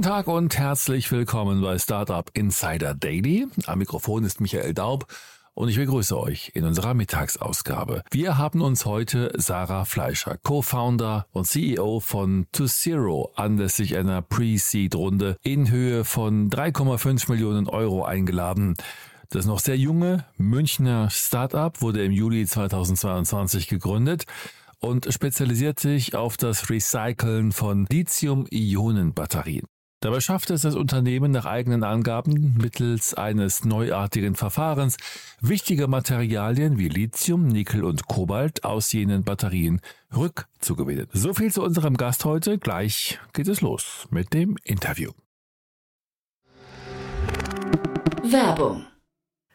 Guten Tag und herzlich willkommen bei Startup Insider Daily. Am Mikrofon ist Michael Daub und ich begrüße euch in unserer Mittagsausgabe. Wir haben uns heute Sarah Fleischer, Co-Founder und CEO von To Zero, anlässlich einer Pre-Seed-Runde in Höhe von 3,5 Millionen Euro eingeladen. Das noch sehr junge Münchner Startup wurde im Juli 2022 gegründet und spezialisiert sich auf das Recyceln von Lithium-Ionen-Batterien. Dabei schafft es das Unternehmen nach eigenen Angaben mittels eines neuartigen Verfahrens, wichtige Materialien wie Lithium, Nickel und Kobalt aus jenen Batterien rückzugewinnen. So viel zu unserem Gast heute. Gleich geht es los mit dem Interview. Werbung.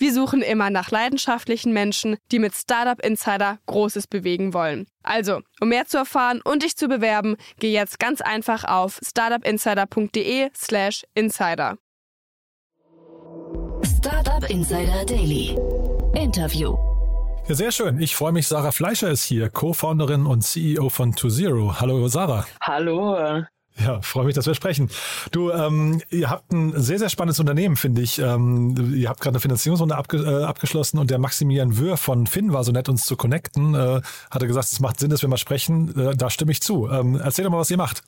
Wir suchen immer nach leidenschaftlichen Menschen, die mit Startup Insider Großes bewegen wollen. Also, um mehr zu erfahren und dich zu bewerben, geh jetzt ganz einfach auf startupinsider.de/slash insider. Startup Insider Daily. Interview. Ja, sehr schön. Ich freue mich. Sarah Fleischer ist hier, Co-Founderin und CEO von ToZero. Hallo, Sarah. Hallo. Ja, freue mich, dass wir sprechen. Du, ähm, ihr habt ein sehr, sehr spannendes Unternehmen, finde ich. Ähm, ihr habt gerade eine Finanzierungsrunde abge äh, abgeschlossen und der Maximilian Wöhr von Finn war so nett, uns zu connecten. Äh, hatte gesagt, es macht Sinn, dass wir mal sprechen. Äh, da stimme ich zu. Ähm, erzähl doch mal, was ihr macht.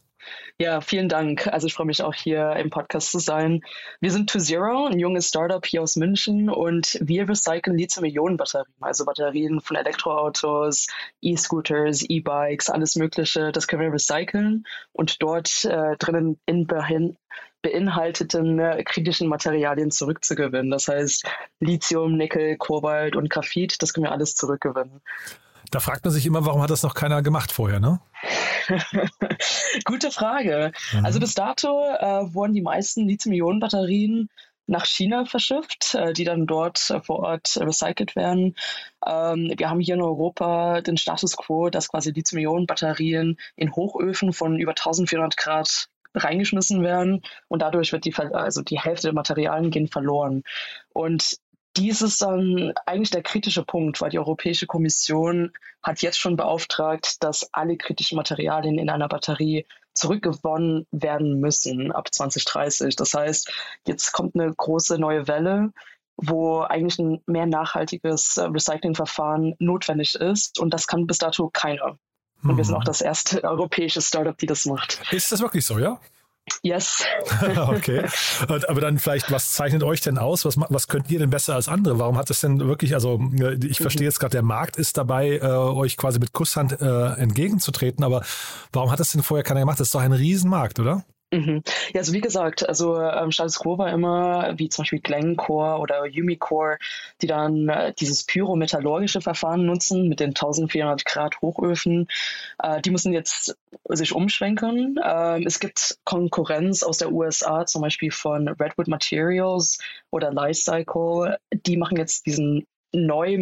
Ja, vielen Dank. Also ich freue mich auch hier im Podcast zu sein. Wir sind To Zero, ein junges Startup hier aus München und wir recyceln Lithium-Ionen-Batterien, also Batterien von Elektroautos, E-Scooters, E-Bikes, alles Mögliche. Das können wir recyceln und dort äh, drinnen in behin beinhalteten äh, kritischen Materialien zurückzugewinnen. Das heißt Lithium, Nickel, Kobalt und Graphit, das können wir alles zurückgewinnen. Da fragt man sich immer, warum hat das noch keiner gemacht vorher, ne? Gute Frage. Mhm. Also bis dato äh, wurden die meisten Lithium-Ionen-Batterien nach China verschifft, äh, die dann dort äh, vor Ort recycelt werden. Ähm, wir haben hier in Europa den Status quo, dass quasi Lithium-Ionen-Batterien in Hochöfen von über 1400 Grad reingeschmissen werden und dadurch wird die, also die Hälfte der Materialien gehen verloren. Und dies ist dann eigentlich der kritische Punkt, weil die Europäische Kommission hat jetzt schon beauftragt, dass alle kritischen Materialien in einer Batterie zurückgewonnen werden müssen ab 2030. Das heißt, jetzt kommt eine große neue Welle, wo eigentlich ein mehr nachhaltiges äh, Recyclingverfahren notwendig ist. Und das kann bis dato keiner. Und wir sind mhm. auch das erste europäische Startup, die das macht. Ist das wirklich so, ja? Yes. okay. Aber dann vielleicht, was zeichnet euch denn aus? Was, was könnt ihr denn besser als andere? Warum hat es denn wirklich, also ich verstehe jetzt gerade, der Markt ist dabei, äh, euch quasi mit Kusshand äh, entgegenzutreten, aber warum hat das denn vorher keiner gemacht? Das ist doch ein Riesenmarkt, oder? Mhm. Ja, also wie gesagt, also ähm, Status Quo war immer, wie zum Beispiel Glencore oder Umicore, die dann äh, dieses pyrometallurgische Verfahren nutzen mit den 1400 Grad Hochöfen. Äh, die müssen jetzt sich umschwenken. Ähm, es gibt Konkurrenz aus der USA, zum Beispiel von Redwood Materials oder Lifecycle. Die machen jetzt diesen neu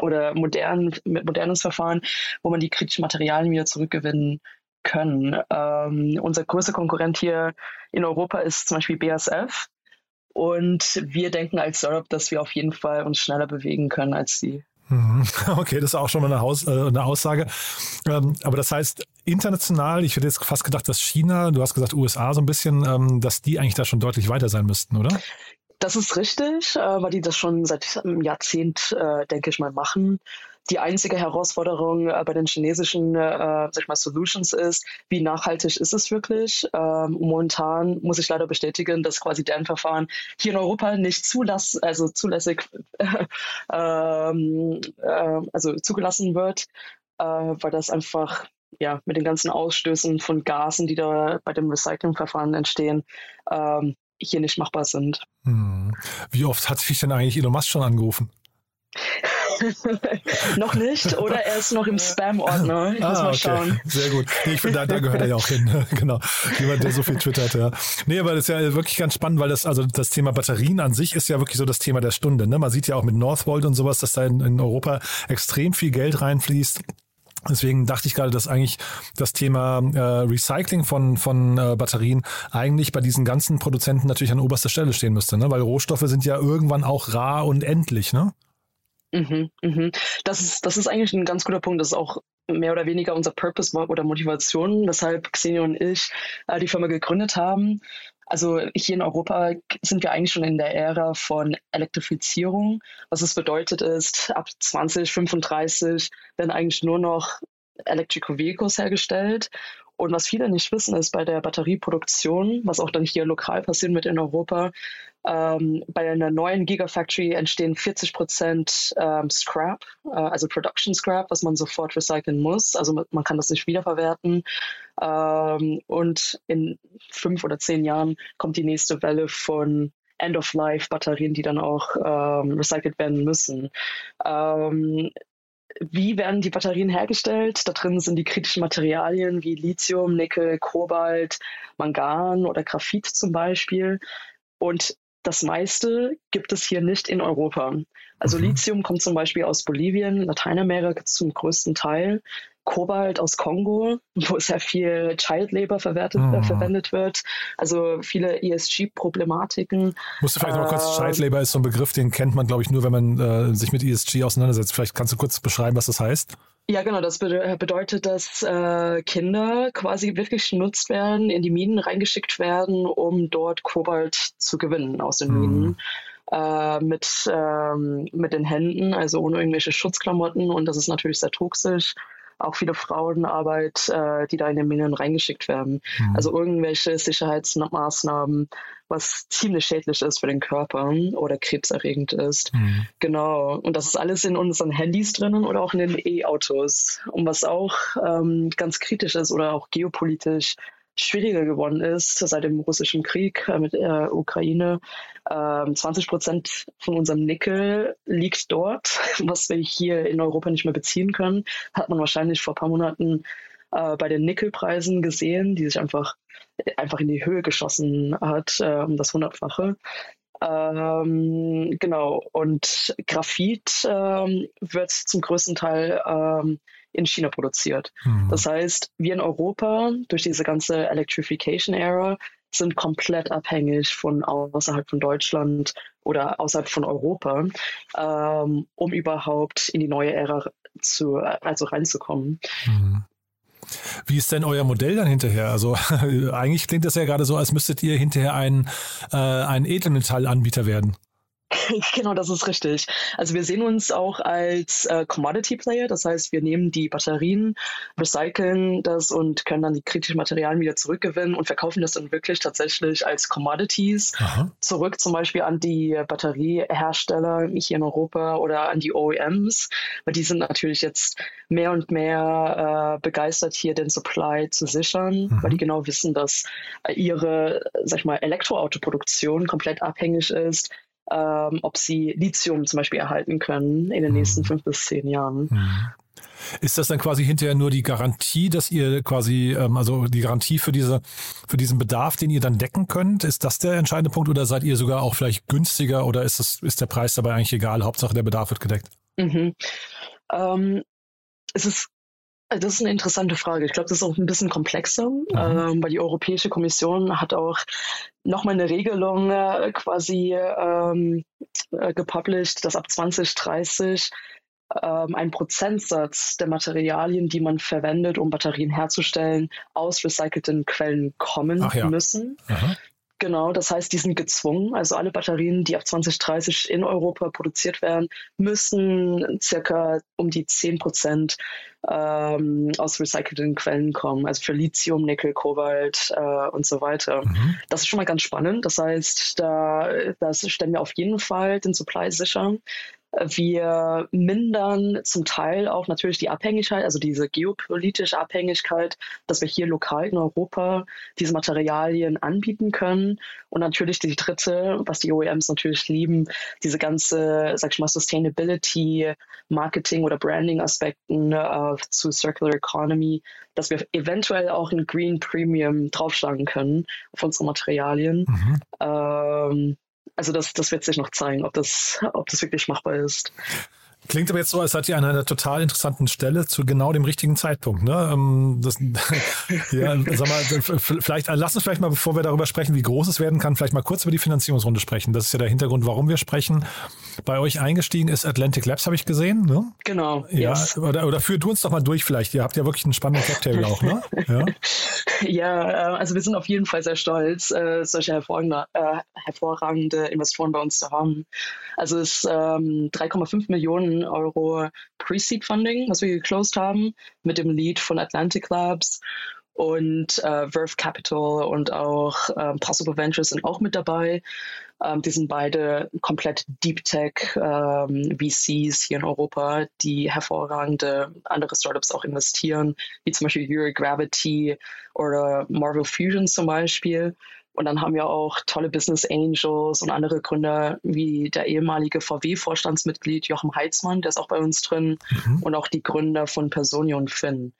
oder modern, mit modernes Verfahren, wo man die kritischen Materialien wieder zurückgewinnen können. Ähm, unser größter Konkurrent hier in Europa ist zum Beispiel BASF. Und wir denken als Startup, dass wir auf jeden Fall uns schneller bewegen können als sie. Mhm. Okay, das ist auch schon mal eine, Haus, äh, eine Aussage. Ähm, aber das heißt, international, ich hätte jetzt fast gedacht, dass China, du hast gesagt USA so ein bisschen, ähm, dass die eigentlich da schon deutlich weiter sein müssten, oder? Das ist richtig, äh, weil die das schon seit einem Jahrzehnt, äh, denke ich mal, machen. Die einzige Herausforderung äh, bei den chinesischen äh, sag ich mal, Solutions ist, wie nachhaltig ist es wirklich? Ähm, momentan muss ich leider bestätigen, dass quasi deren Verfahren hier in Europa nicht zulass also zulässig ähm, äh, also zugelassen wird, äh, weil das einfach ja, mit den ganzen Ausstößen von Gasen, die da bei dem Recyclingverfahren entstehen, ähm, hier nicht machbar sind. Hm. Wie oft hat sich denn eigentlich Elon Musk schon angerufen? noch nicht oder er ist noch im Spam-Ordner. Ich ah, muss mal okay. schauen. Sehr gut. Nee, ich finde, da, da, gehört er ja auch hin. genau. Jemand, der so viel twittert, ja. Nee, aber das ist ja wirklich ganz spannend, weil das, also das Thema Batterien an sich ist ja wirklich so das Thema der Stunde. Ne? Man sieht ja auch mit Northvolt und sowas, dass da in, in Europa extrem viel Geld reinfließt. Deswegen dachte ich gerade, dass eigentlich das Thema äh, Recycling von, von äh, Batterien eigentlich bei diesen ganzen Produzenten natürlich an oberster Stelle stehen müsste, ne? weil Rohstoffe sind ja irgendwann auch rar und endlich, ne? Mhm, mhm. Das, ist, das ist eigentlich ein ganz guter Punkt. Das ist auch mehr oder weniger unser Purpose oder Motivation, weshalb Xenia und ich äh, die Firma gegründet haben. Also hier in Europa sind wir eigentlich schon in der Ära von Elektrifizierung. Was es bedeutet ist, ab 2035 werden eigentlich nur noch Electrical Vehicles hergestellt und was viele nicht wissen, ist bei der Batterieproduktion, was auch dann hier lokal passiert mit in Europa, ähm, bei einer neuen Gigafactory entstehen 40 Prozent ähm, Scrap, äh, also Production Scrap, was man sofort recyceln muss. Also man kann das nicht wiederverwerten. Ähm, und in fünf oder zehn Jahren kommt die nächste Welle von End-of-Life-Batterien, die dann auch ähm, recycelt werden müssen. Wie werden die Batterien hergestellt? Da drin sind die kritischen Materialien wie Lithium, Nickel, Kobalt, Mangan oder Graphit zum Beispiel. Und das meiste gibt es hier nicht in Europa. Also mhm. Lithium kommt zum Beispiel aus Bolivien, Lateinamerika zum größten Teil. Kobalt aus Kongo, wo sehr viel Child Labor verwertet, mhm. äh, verwendet wird. Also viele ESG-Problematiken. Musst du vielleicht äh, noch kurz, Child Labor ist so ein Begriff, den kennt man, glaube ich, nur, wenn man äh, sich mit ESG auseinandersetzt. Vielleicht kannst du kurz beschreiben, was das heißt? Ja, genau. Das bedeutet, dass äh, Kinder quasi wirklich genutzt werden, in die Minen reingeschickt werden, um dort Kobalt zu gewinnen aus den Minen. Mhm. Äh, mit, ähm, mit den Händen, also ohne irgendwelche Schutzklamotten. Und das ist natürlich sehr toxisch auch viele Frauenarbeit, äh, die da in den Minen reingeschickt werden. Mhm. Also irgendwelche Sicherheitsmaßnahmen, was ziemlich schädlich ist für den Körper oder krebserregend ist. Mhm. Genau. Und das ist alles in unseren Handys drinnen oder auch in den E-Autos. Und was auch ähm, ganz kritisch ist oder auch geopolitisch schwieriger geworden ist seit dem russischen Krieg äh, mit der Ukraine. 20 ähm, Prozent von unserem Nickel liegt dort, was wir hier in Europa nicht mehr beziehen können. Hat man wahrscheinlich vor ein paar Monaten äh, bei den Nickelpreisen gesehen, die sich einfach, einfach in die Höhe geschossen hat, äh, um das Hundertfache. Ähm, genau, und Graphit ähm, wird zum größten Teil ähm, in China produziert. Mhm. Das heißt, wir in Europa durch diese ganze Electrification-Era sind komplett abhängig von außerhalb von Deutschland oder außerhalb von Europa, ähm, um überhaupt in die neue Ära zu, also reinzukommen. Mhm. Wie ist denn euer Modell dann hinterher? Also eigentlich klingt das ja gerade so, als müsstet ihr hinterher ein, äh, ein Edelmetallanbieter werden. Genau, das ist richtig. Also wir sehen uns auch als äh, Commodity Player, das heißt, wir nehmen die Batterien, recyceln das und können dann die kritischen Materialien wieder zurückgewinnen und verkaufen das dann wirklich tatsächlich als Commodities Aha. zurück, zum Beispiel an die Batteriehersteller hier in Europa oder an die OEMs, weil die sind natürlich jetzt mehr und mehr äh, begeistert, hier den Supply zu sichern, mhm. weil die genau wissen, dass ihre, sag ich mal, Elektroautoproduktion komplett abhängig ist ähm, ob sie Lithium zum Beispiel erhalten können in den mhm. nächsten fünf bis zehn Jahren. Mhm. Ist das dann quasi hinterher nur die Garantie, dass ihr quasi, ähm, also die Garantie für diese, für diesen Bedarf, den ihr dann decken könnt? Ist das der entscheidende Punkt oder seid ihr sogar auch vielleicht günstiger oder ist das, ist der Preis dabei eigentlich egal? Hauptsache der Bedarf wird gedeckt? Mhm. Ähm, es ist also das ist eine interessante Frage. Ich glaube, das ist auch ein bisschen komplexer, mhm. ähm, weil die Europäische Kommission hat auch nochmal eine Regelung äh, quasi ähm, äh, gepublished, dass ab 2030 ähm, ein Prozentsatz der Materialien, die man verwendet, um Batterien herzustellen, aus recycelten Quellen kommen ja. müssen. Genau, das heißt, die sind gezwungen. Also alle Batterien, die ab 2030 in Europa produziert werden, müssen circa um die 10 Prozent ähm, aus recycelten Quellen kommen. Also für Lithium, Nickel, Kobalt äh, und so weiter. Mhm. Das ist schon mal ganz spannend. Das heißt, da das stellen wir auf jeden Fall den Supply sichern. Wir mindern zum Teil auch natürlich die Abhängigkeit, also diese geopolitische Abhängigkeit, dass wir hier lokal in Europa diese Materialien anbieten können. Und natürlich die dritte, was die OEMs natürlich lieben, diese ganze, sag ich mal, Sustainability, Marketing oder Branding-Aspekten äh, zu Circular Economy, dass wir eventuell auch ein Green Premium draufschlagen können auf unsere Materialien. Mhm. Ähm, also das, das wird sich noch zeigen, ob das, ob das wirklich machbar ist. Klingt aber jetzt so, als seid ihr an einer total interessanten Stelle zu genau dem richtigen Zeitpunkt. Ne? Ähm, das, ja, sag mal, vielleicht, äh, lass uns vielleicht mal, bevor wir darüber sprechen, wie groß es werden kann, vielleicht mal kurz über die Finanzierungsrunde sprechen. Das ist ja der Hintergrund, warum wir sprechen. Bei euch eingestiegen ist Atlantic Labs, habe ich gesehen. Ne? Genau. Ja, yes. oder, oder führt du uns doch mal durch vielleicht. Ihr habt ja wirklich einen spannenden Cocktail auch, ne? Ja. ja, äh, also wir sind auf jeden Fall sehr stolz, äh, solche hervorragende, hervorragende Investoren bei uns zu haben. Also es ähm, 3,5 Millionen Millionen Euro Pre-Seed Funding, was wir geclosed haben, mit dem Lead von Atlantic Labs und äh, Verve Capital und auch ähm, Possible Ventures sind auch mit dabei. Ähm, die sind beide komplett Deep Tech ähm, VCs hier in Europa, die hervorragende andere Startups auch investieren, wie zum Beispiel Euro Gravity oder Marvel Fusion zum Beispiel. Und dann haben wir auch tolle Business Angels und andere Gründer, wie der ehemalige VW-Vorstandsmitglied Joachim Heitzmann, der ist auch bei uns drin, mhm. und auch die Gründer von Personio und Finn.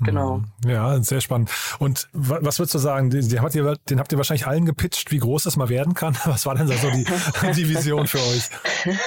Genau. Mhm. Ja, sehr spannend. Und was würdest du sagen? Den habt, ihr, den habt ihr wahrscheinlich allen gepitcht, wie groß das mal werden kann. Was war denn so die, die Vision für euch?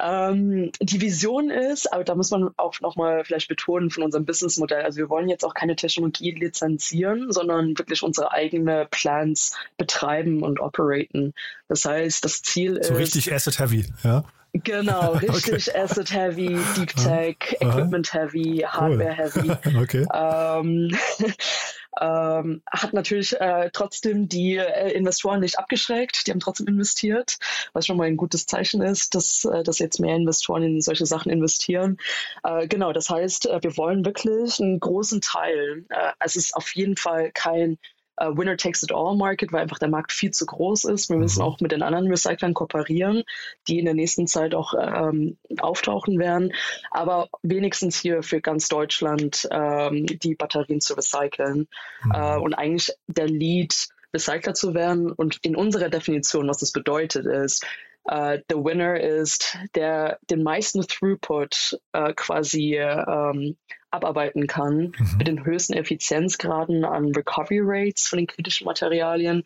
ähm, die Vision ist, aber da muss man auch nochmal vielleicht betonen von unserem Businessmodell. Also wir wollen jetzt auch keine Technologie lizenzieren, sondern wirklich unsere eigenen Plans betreiben und operaten. Das heißt, das Ziel ist. So richtig Asset Heavy, ja? Genau, richtig okay. Asset Heavy, Deep Tech, Equipment Heavy, Hardware Heavy. okay. Ähm, ähm, hat natürlich äh, trotzdem die äh, Investoren nicht abgeschreckt. Die haben trotzdem investiert, was schon mal ein gutes Zeichen ist, dass, äh, dass jetzt mehr Investoren in solche Sachen investieren. Äh, genau, das heißt, äh, wir wollen wirklich einen großen Teil. Äh, es ist auf jeden Fall kein uh, Winner Takes It All Market, weil einfach der Markt viel zu groß ist. Wir müssen mhm. auch mit den anderen Recyclern kooperieren, die in der nächsten Zeit auch ähm, auftauchen werden. Aber wenigstens hier für ganz Deutschland ähm, die Batterien zu recyceln. Mhm. Äh, und eigentlich der Lead, Recycler zu werden. Und in unserer Definition, was das bedeutet, ist, Uh, the winner ist, der den meisten Throughput uh, quasi ähm, abarbeiten kann, mhm. mit den höchsten Effizienzgraden an Recovery Rates von den kritischen Materialien.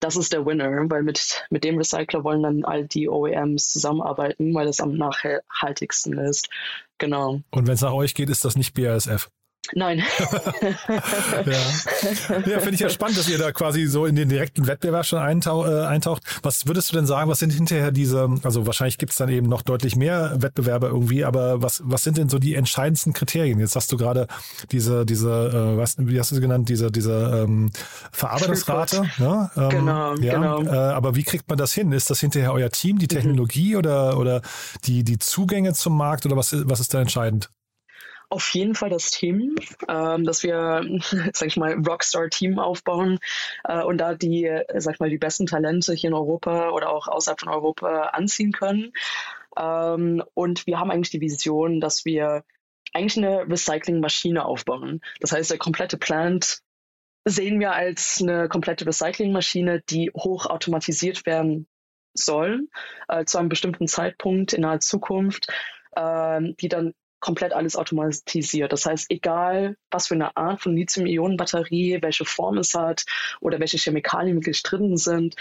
Das ist der Winner, weil mit, mit dem Recycler wollen dann all die OEMs zusammenarbeiten, weil das am nachhaltigsten ist. Genau. Und wenn es nach euch geht, ist das nicht BASF? Nein. ja, ja finde ich ja spannend, dass ihr da quasi so in den direkten Wettbewerb schon eintauch, äh, eintaucht. Was würdest du denn sagen, was sind hinterher diese, also wahrscheinlich gibt es dann eben noch deutlich mehr Wettbewerber irgendwie, aber was, was sind denn so die entscheidendsten Kriterien? Jetzt hast du gerade diese, diese, äh, was, wie hast du sie genannt, diese, diese ähm, Verarbeitungsrate. Ne? Ähm, genau, ja, genau. Äh, aber wie kriegt man das hin? Ist das hinterher euer Team, die mhm. Technologie mhm. oder, oder die, die Zugänge zum Markt oder was, was ist da entscheidend? Auf jeden Fall das Team, ähm, dass wir, sag ich mal, Rockstar-Team aufbauen äh, und da die, sag ich mal, die besten Talente hier in Europa oder auch außerhalb von Europa anziehen können. Ähm, und wir haben eigentlich die Vision, dass wir eigentlich eine Recyclingmaschine aufbauen. Das heißt, der komplette Plant sehen wir als eine komplette Recyclingmaschine, die hochautomatisiert werden soll, äh, zu einem bestimmten Zeitpunkt in naher Zukunft, äh, die dann komplett alles automatisiert. Das heißt, egal was für eine Art von Lithium-Ionen-Batterie, welche Form es hat oder welche Chemikalien wirklich drin sind,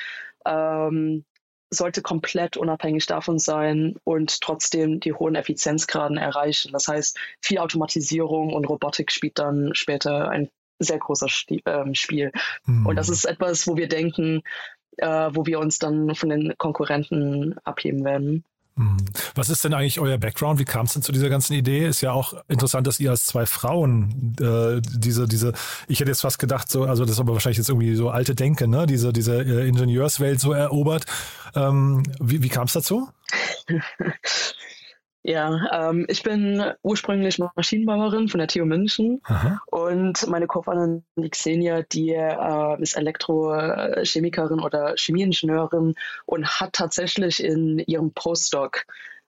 ähm, sollte komplett unabhängig davon sein und trotzdem die hohen Effizienzgraden erreichen. Das heißt, viel Automatisierung und Robotik spielt dann später ein sehr großer ähm, Spiel. Mhm. Und das ist etwas, wo wir denken, äh, wo wir uns dann von den Konkurrenten abheben werden. Hm. Was ist denn eigentlich euer Background? Wie kam es denn zu dieser ganzen Idee? Ist ja auch interessant, dass ihr als zwei Frauen äh, diese, diese, ich hätte jetzt fast gedacht, so, also das ist aber wahrscheinlich jetzt irgendwie so alte Denke, ne? Diese, diese äh, Ingenieurswelt so erobert. Ähm, wie wie kam es dazu? Ja, ähm, ich bin ursprünglich Maschinenbauerin von der TU München Aha. und meine Co-Founderin, die Xenia, die äh, ist Elektrochemikerin oder Chemieingenieurin und hat tatsächlich in ihrem Postdoc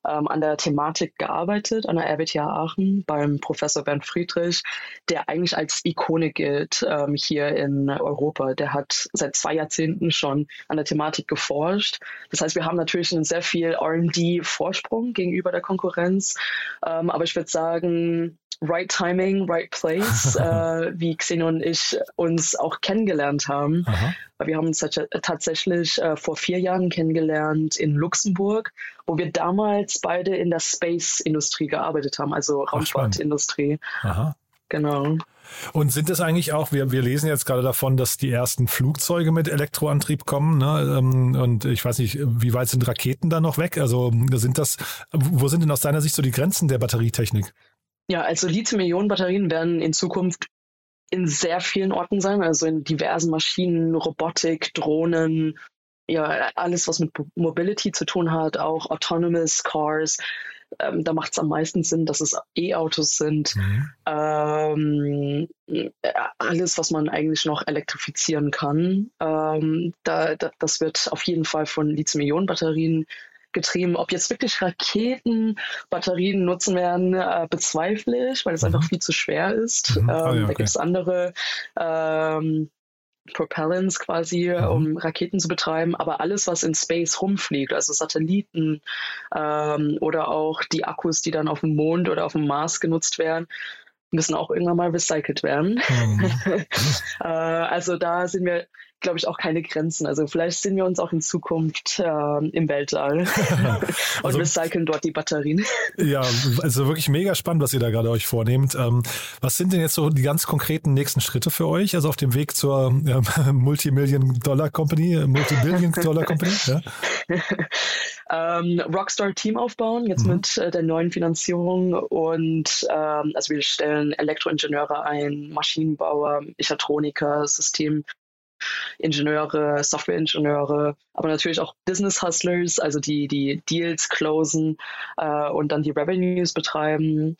ähm, an der Thematik gearbeitet, an der RWTH Aachen beim Professor Bernd Friedrich, der eigentlich als Ikone gilt ähm, hier in Europa. Der hat seit zwei Jahrzehnten schon an der Thematik geforscht. Das heißt, wir haben natürlich einen sehr viel RD-Vorsprung gegenüber der Konkurrenz. Ähm, aber ich würde sagen, right timing, right place, äh, wie Xeno und ich uns auch kennengelernt haben. Aha. Wir haben uns tatsächlich äh, vor vier Jahren kennengelernt in Luxemburg, wo wir damals beide in der Space-Industrie gearbeitet haben, also. Raumfahrtindustrie. Aha. Genau. Und sind es eigentlich auch, wir, wir lesen jetzt gerade davon, dass die ersten Flugzeuge mit Elektroantrieb kommen, ne? Ähm, Und ich weiß nicht, wie weit sind Raketen da noch weg? Also sind das, wo sind denn aus deiner Sicht so die Grenzen der Batterietechnik? Ja, also Lithium-Ionen-Batterien werden in Zukunft in sehr vielen Orten sein, also in diversen Maschinen, Robotik, Drohnen, ja, alles, was mit Mobility zu tun hat, auch Autonomous Cars. Ähm, da macht es am meisten Sinn, dass es E-Autos sind. Mhm. Ähm, äh, alles, was man eigentlich noch elektrifizieren kann. Ähm, da, da, das wird auf jeden Fall von Lithium-Ionen-Batterien getrieben. Ob jetzt wirklich Raketen Batterien nutzen werden, äh, bezweifle ich, weil es Mhm. einfach viel zu schwer ist. Mhm. Ähm, Ah, ja, Da okay. gibt es andere ähm, Propellants quasi, Mhm. um Raketen zu betreiben, aber alles, was in Space rumfliegt, also Satelliten ähm, oder auch die Akkus, die dann auf dem Mond oder auf dem Mars genutzt werden, müssen auch irgendwann mal recycelt werden. Mhm. Äh, also da sind wir, glaube ich, auch keine Grenzen. Also vielleicht sehen wir uns auch in Zukunft äh, im Weltall und Also- recyceln dort die Batterien. Ja, also wirklich mega spannend, was ihr da gerade euch vornehmt. Ähm, was sind denn jetzt so die ganz konkreten nächsten Schritte für euch? Also auf dem Weg zur ähm, Multimillion-Dollar-Company, äh, Multibillion-Dollar-Company? Ja? ähm, Rockstar-Team aufbauen, jetzt Mhm. mit äh, der neuen Finanzierung. Und ähm, also wir stellen Elektroingenieure ein, Maschinenbauer, Mechatroniker, Systemingenieure, Softwareingenieure, aber natürlich auch Business Hustlers, also die die Deals closen äh, und dann die Revenues betreiben.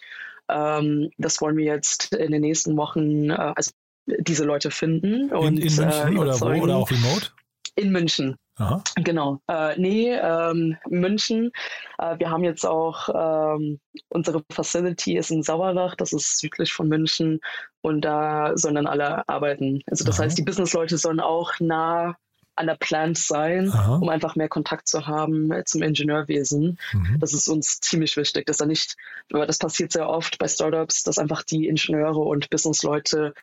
Ähm, das wollen wir jetzt in den nächsten Wochen, äh, also diese Leute finden In, und in München äh, oder wo? Oder auch remote? in München. Aha. Genau. Äh, nee, ähm, München. Äh, wir haben jetzt auch ähm, unsere Facility ist in Sauerlach, das ist südlich von München und da sollen dann alle arbeiten. Also das Aha. heißt, die Businessleute sollen auch nah an der Plant sein, Aha. um einfach mehr Kontakt zu haben äh, zum Ingenieurwesen. Mhm. Das ist uns ziemlich wichtig, dass da nicht, aber das passiert sehr oft bei Startups, dass einfach die Ingenieure und Businessleute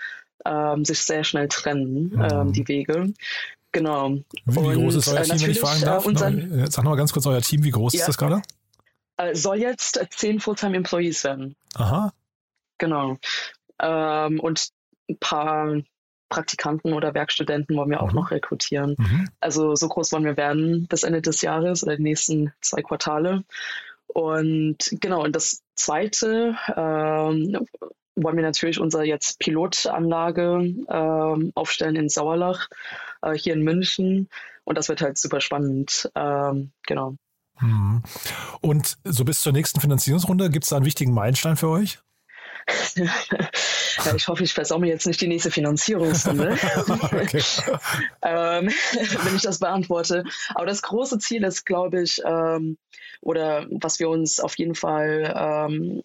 ähm, sich sehr schnell trennen, Mhm. ähm, die Wege. Genau. Wie, wie groß ist Und, euer äh, Team, wenn ich fragen äh, darf? unseren- Äh, Sag noch mal ganz kurz euer Team, wie groß Ja. ist das gerade? Soll jetzt zehn Fulltime-Employees werden. Aha. Genau. Ähm, und ein paar Praktikanten oder Werkstudenten wollen wir auch Mhm. noch rekrutieren. Mhm. Also so groß wollen wir werden bis Ende des Jahres oder die nächsten zwei Quartale. Und genau, und das Zweite ähm, wollen wir natürlich unsere jetzt Pilotanlage ähm, aufstellen in Sauerlach, äh, hier in München. Und das wird halt super spannend. Ähm, genau. Mhm. Und so bis zur nächsten Finanzierungsrunde, gibt es da einen wichtigen Meilenstein für euch? ich hoffe, ich versau mir jetzt nicht die nächste Finanzierungsrunde. Ähm, wenn ich das beantworte. Aber das große Ziel ist, glaube ich, ähm, oder was wir uns auf jeden Fall ähm,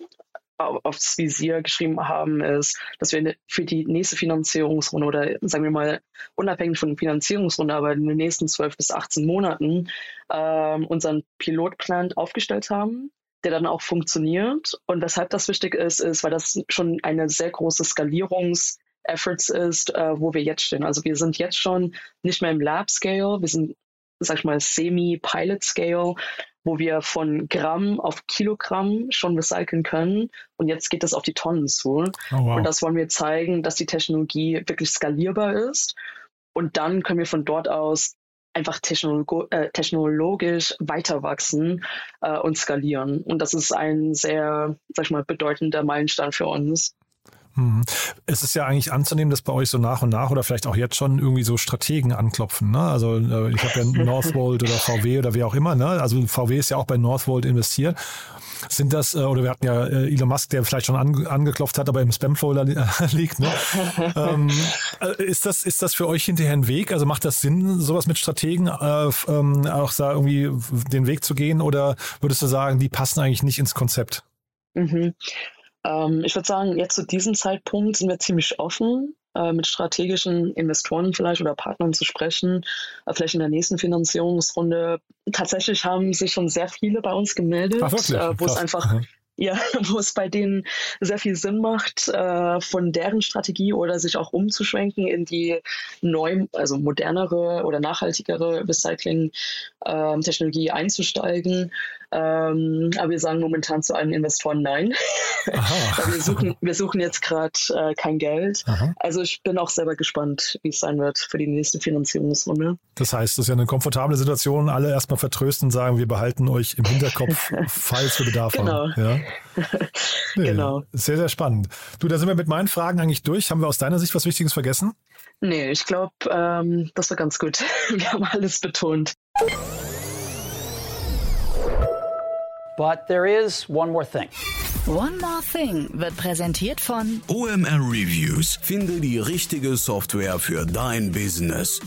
au- aufs Visier geschrieben haben, ist, dass wir für die nächste Finanzierungsrunde oder sagen wir mal unabhängig von der Finanzierungsrunde, aber in den nächsten 12 bis 18 Monaten ähm, unseren Pilotplan aufgestellt haben, der dann auch funktioniert. Und weshalb das wichtig ist, ist, weil das schon eine sehr große Skalierungs- Efforts ist, äh, wo wir jetzt stehen. Also wir sind jetzt schon nicht mehr im Lab-Scale, wir sind, sag ich mal, Semi-Pilot-Scale, wo wir von Gramm auf Kilogramm schon recyceln können. Und jetzt geht das auf die Tonnen zu. Oh, wow. Und das wollen wir zeigen, dass die Technologie wirklich skalierbar ist. Und dann können wir von dort aus einfach technolog äh, technologisch weiter wachsen äh, und skalieren. Und das ist ein sehr, sag ich mal, bedeutender Meilenstein für uns. Mhm. Es ist ja eigentlich anzunehmen, dass bei euch so nach und nach oder vielleicht auch jetzt schon irgendwie so Strategen anklopfen. Ne? Also äh, ich habe ja Northvolt oder VW oder wie auch immer. Ne? Also VW ist ja auch bei Northvolt investiert. Sind das, äh, oder wir hatten ja Elon Musk, der vielleicht schon an, angeklopft hat, aber im Spam-Folder liegt. Ne? ähm, ist, das, ist das für euch hinterher ein Weg? Also macht das Sinn, sowas mit Strategen äh, ähm, auch da irgendwie den Weg zu gehen? Oder würdest du sagen, die passen eigentlich nicht ins Konzept? Mhm. Ähm, ich würde sagen, jetzt zu diesem Zeitpunkt sind wir ziemlich offen, äh, mit strategischen Investoren vielleicht oder Partnern zu sprechen, äh, vielleicht in der nächsten Finanzierungsrunde. Tatsächlich haben sich schon sehr viele bei uns gemeldet, Ach, äh, wo es einfach ja, wo es bei denen sehr viel Sinn macht, äh, von deren Strategie oder sich auch umzuschwenken in die neu, also modernere oder nachhaltigere Recycling-Technologie ähm, einzusteigen. Ähm, aber wir sagen momentan zu allen Investoren nein. wir, suchen, wir suchen jetzt gerade äh, kein Geld. Aha. Also ich bin auch selber gespannt, wie es sein wird für die nächste Finanzierungsrunde. Das heißt, das ist ja eine komfortable Situation. Alle erstmal vertrösten und sagen, wir behalten euch im Hinterkopf, falls wir Bedarf genau. haben. Ja? Nee, genau. Sehr, sehr spannend. Du, da sind wir mit meinen Fragen eigentlich durch. Haben wir aus deiner Sicht was Wichtiges vergessen? Nee, ich glaube, ähm, das war ganz gut. Wir haben alles betont. But there is one more thing. One More Thing wird präsentiert von OMR Reviews. Finde die richtige Software für dein Business.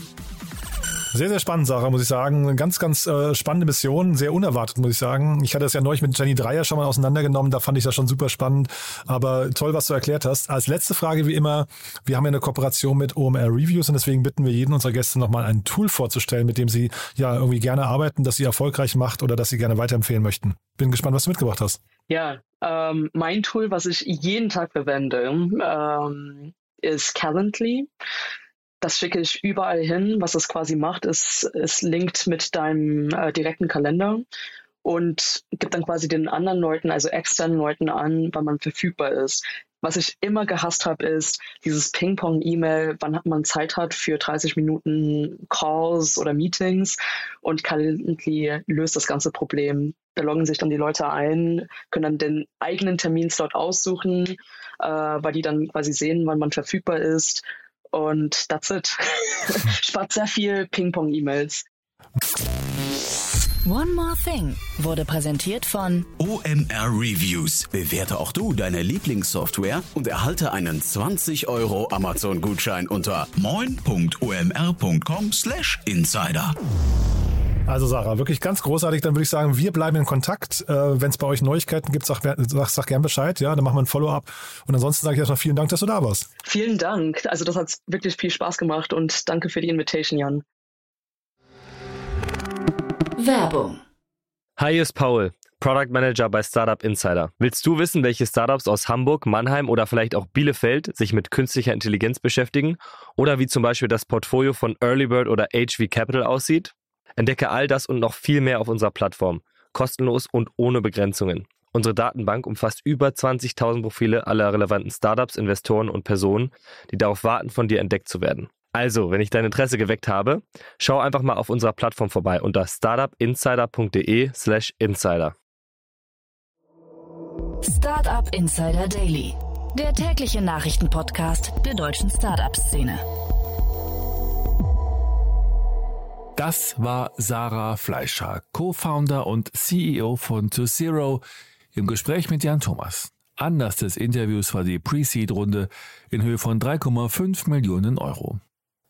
Sehr, sehr spannend, Sarah, muss ich sagen. Eine ganz, ganz äh, spannende Mission, sehr unerwartet, muss ich sagen. Ich hatte das ja neulich mit Jenny Dreier schon mal auseinandergenommen, da fand ich das schon super spannend. Aber toll, was du erklärt hast. Als letzte Frage, wie immer, wir haben ja eine Kooperation mit OMR Reviews und deswegen bitten wir jeden unserer Gäste nochmal ein Tool vorzustellen, mit dem sie ja irgendwie gerne arbeiten, das sie erfolgreich macht oder das sie gerne weiterempfehlen möchten. Bin gespannt, was du mitgebracht hast. Ja, ähm, mein Tool, was ich jeden Tag verwende, ähm, ist Calendly das schicke ich überall hin. Was es quasi macht, ist, es linkt mit deinem äh, direkten Kalender und gibt dann quasi den anderen Leuten, also externen Leuten an, wann man verfügbar ist. Was ich immer gehasst habe, ist dieses Ping-Pong-E-Mail, wann man Zeit hat für 30 Minuten Calls oder Meetings und Calendly löst das ganze Problem. Da loggen sich dann die Leute ein, können dann den eigenen Terminslot aussuchen, äh, weil die dann quasi sehen, wann man verfügbar ist und that's it. Spart sehr viel Ping-Pong-E-Mails. One More Thing wurde präsentiert von OMR Reviews. Bewerte auch du deine Lieblingssoftware und erhalte einen 20 Euro Amazon-Gutschein unter moin.omr.com/insider. Also Sarah, wirklich ganz großartig. Dann würde ich sagen, wir bleiben in Kontakt. Äh, Wenn es bei euch Neuigkeiten gibt, sag, sag, sag gern Bescheid. Ja, dann machen wir ein Follow-up. Und ansonsten sage ich erstmal vielen Dank, dass du da warst. Vielen Dank. Also das hat wirklich viel Spaß gemacht und danke für die Invitation, Jan. Werbung. Hi, hier ist Paul, Product Manager bei Startup Insider. Willst du wissen, welche Startups aus Hamburg, Mannheim oder vielleicht auch Bielefeld sich mit künstlicher Intelligenz beschäftigen? Oder wie zum Beispiel das Portfolio von Earlybird oder HV Capital aussieht? Entdecke all das und noch viel mehr auf unserer Plattform, kostenlos und ohne Begrenzungen. Unsere Datenbank umfasst über 20.000 Profile aller relevanten Startups, Investoren und Personen, die darauf warten, von dir entdeckt zu werden. Also, wenn ich dein Interesse geweckt habe, schau einfach mal auf unserer Plattform vorbei unter startupinsider.de/slash insider. Startup Insider Daily, der tägliche Nachrichtenpodcast der deutschen Startup-Szene. Das war Sarah Fleischer, Co-Founder und CEO von To Zero, im Gespräch mit Jan Thomas. Anlass des Interviews war die Pre-Seed-Runde in Höhe von 3,5 Millionen Euro.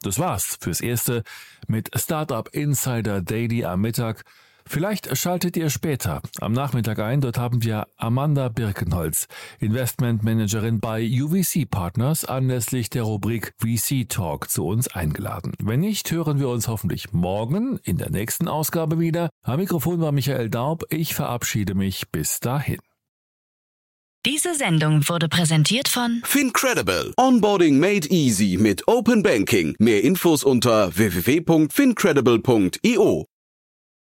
Das war's fürs Erste mit Startup Insider Daily am Mittag. Vielleicht schaltet ihr später am Nachmittag ein. Dort haben wir Amanda Birkenholz, Investmentmanagerin bei UVC Partners, anlässlich der Rubrik VC Talk zu uns eingeladen. Wenn nicht, hören wir uns hoffentlich morgen in der nächsten Ausgabe wieder. Am Mikrofon war Michael Daub. Ich verabschiede mich bis dahin. Diese Sendung wurde präsentiert von Fincredible. Onboarding made easy mit Open Banking. Mehr Infos unter www.fincredible.io.